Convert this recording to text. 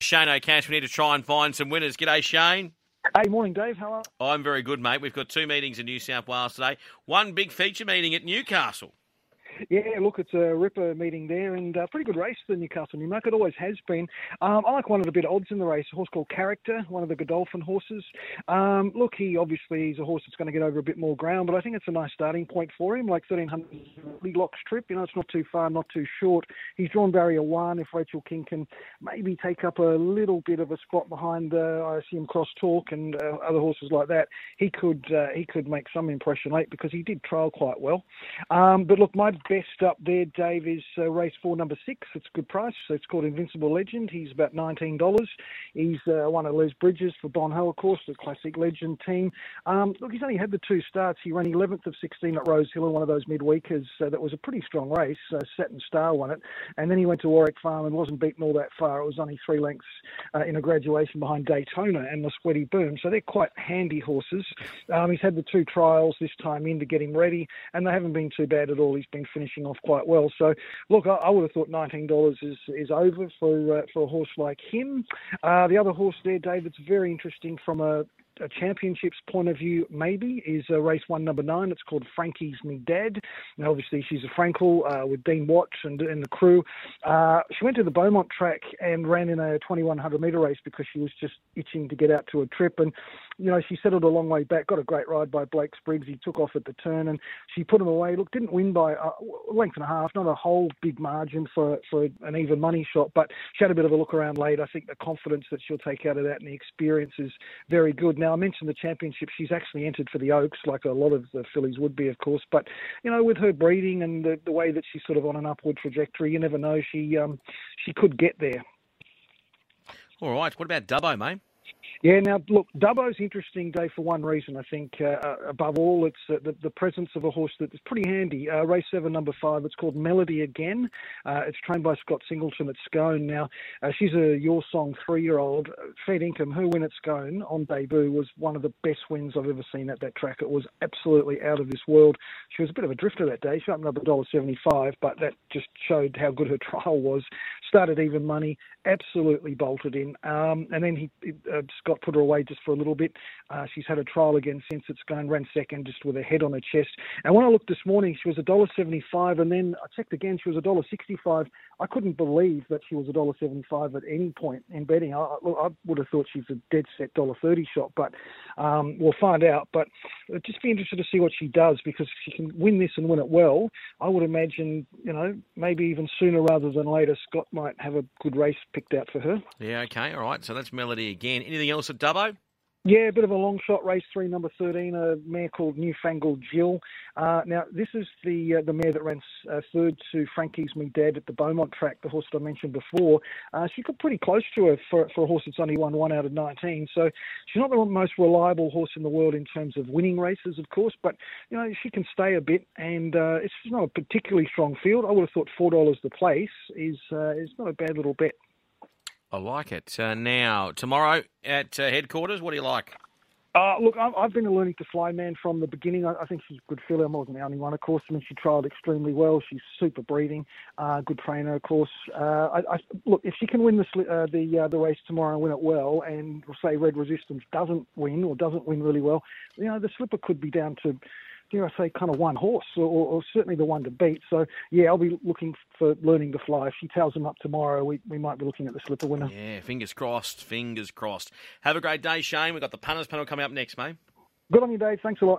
Shane O'Cash, we need to try and find some winners. G'day, Shane. Hey, morning, Dave. How are you? I'm very good, mate. We've got two meetings in New South Wales today. One big feature meeting at Newcastle. Yeah, look, it's a ripper meeting there, and a pretty good race for Newcastle Newmarket. Always has been. Um, I like one of the bit odds in the race, a horse called Character, one of the Godolphin horses. Um, look, he obviously is a horse that's going to get over a bit more ground, but I think it's a nice starting point for him, like 1300 locks trip. You know, it's not too far, not too short. He's drawn barrier one. If Rachel King can maybe take up a little bit of a spot behind, uh, I assume Cross Talk and uh, other horses like that, he could uh, he could make some impression late because he did trial quite well. Um, but look, my best up there, Dave, is uh, race four, number six. It's a good price. So It's called Invincible Legend. He's about $19. He's uh, one of Les Bridge's for Bon Ho, of course, the Classique Legend team. Um, look, he's only had the two starts. He ran 11th of 16 at Rose Hill in one of those midweekers. Uh, that was a pretty strong race. Uh, Satin Star won it. And then he went to Warwick Farm and wasn't beaten all that far. It was only three lengths uh, in a graduation behind Daytona and the Sweaty Boom. So they're quite handy horses. Um, he's had the two trials this time in to get him ready, and they haven't been too bad at all. He's been finishing off quite well. So, look, I, I would have thought $19 is, is over for, uh, for a horse like him. Uh, the other horse there, David's very interesting from a a championships point of view, maybe, is uh, race one, number nine. It's called Frankie's Me Dad. Now, obviously, she's a Frankel uh, with Dean Watts and, and the crew. Uh, she went to the Beaumont track and ran in a 2100 metre race because she was just itching to get out to a trip. And, you know, she settled a long way back, got a great ride by Blake Spriggs. He took off at the turn and she put him away. Look, didn't win by a length and a half, not a whole big margin for, for an even money shot, but she had a bit of a look around late. I think the confidence that she'll take out of that and the experience is very good. Now, I mentioned the championship. She's actually entered for the Oaks, like a lot of the fillies would be, of course. But you know, with her breeding and the, the way that she's sort of on an upward trajectory, you never know. She um, she could get there. All right. What about Dubbo, mate? Yeah, now look, Dubbo's interesting, day for one reason. I think uh, uh, above all, it's uh, the, the, presence of a horse that is pretty handy. Uh, race seven, number five. It's called Melody Again. Uh, it's trained by Scott Singleton at Scone. Now, uh, she's a Your Song three-year-old. Fed income. Her win at Scone on debut was one of the best wins I've ever seen at that track. It was absolutely out of this world. She was a bit of a drifter that day. She opened up a dollar seventy-five, but that just showed how good her trial was. Started even money, absolutely bolted in, um, and then he. Scott put her away just for a little bit. Uh, she's had a trial again since it's gone, ran second just with her head on her chest. And when I looked this morning, she was $1.75, and then I checked again, she was $1.65. I couldn't believe that she was $1.75 at any point in betting. I, I would have thought she's a dead set $1.30 shot, but um, we'll find out. But I'd just be interested to see what she does because if she can win this and win it well, I would imagine, you know, maybe even sooner rather than later, Scott might have a good race picked out for her. Yeah, okay, all right. So that's Melody again. Anything else? else at Dubbo? Yeah, a bit of a long shot race three, number thirteen, a mare called Newfangled Jill. Uh, now this is the uh, the mare that ran uh, third to Frankie's Me Dad at the Beaumont track, the horse that I mentioned before. Uh, she got pretty close to her for, for a horse that's only won one out of nineteen. So she's not the most reliable horse in the world in terms of winning races, of course, but you know she can stay a bit, and uh, it's not a particularly strong field. I would have thought four dollars the place is uh, is not a bad little bet. I like it. Uh, now, tomorrow at uh, headquarters, what do you like? Uh, look, I've been a learning to fly man from the beginning. I think she's a good filler. I wasn't the only one, of course. I mean, she trialled extremely well. She's super breeding, uh, good trainer, of course. Uh, I, I, look, if she can win the uh, the uh, the race tomorrow and win it well, and say Red Resistance doesn't win or doesn't win really well, you know, the slipper could be down to dare I say, kind of one horse, or, or, certainly the one to beat. So, yeah, I'll be looking for learning to fly. If she tells them up tomorrow, we, we might be looking at the slipper winner. Yeah, fingers crossed, fingers crossed. Have a great day, Shane. We've got the punters panel coming up next, mate. Good on you, Dave. Thanks a lot.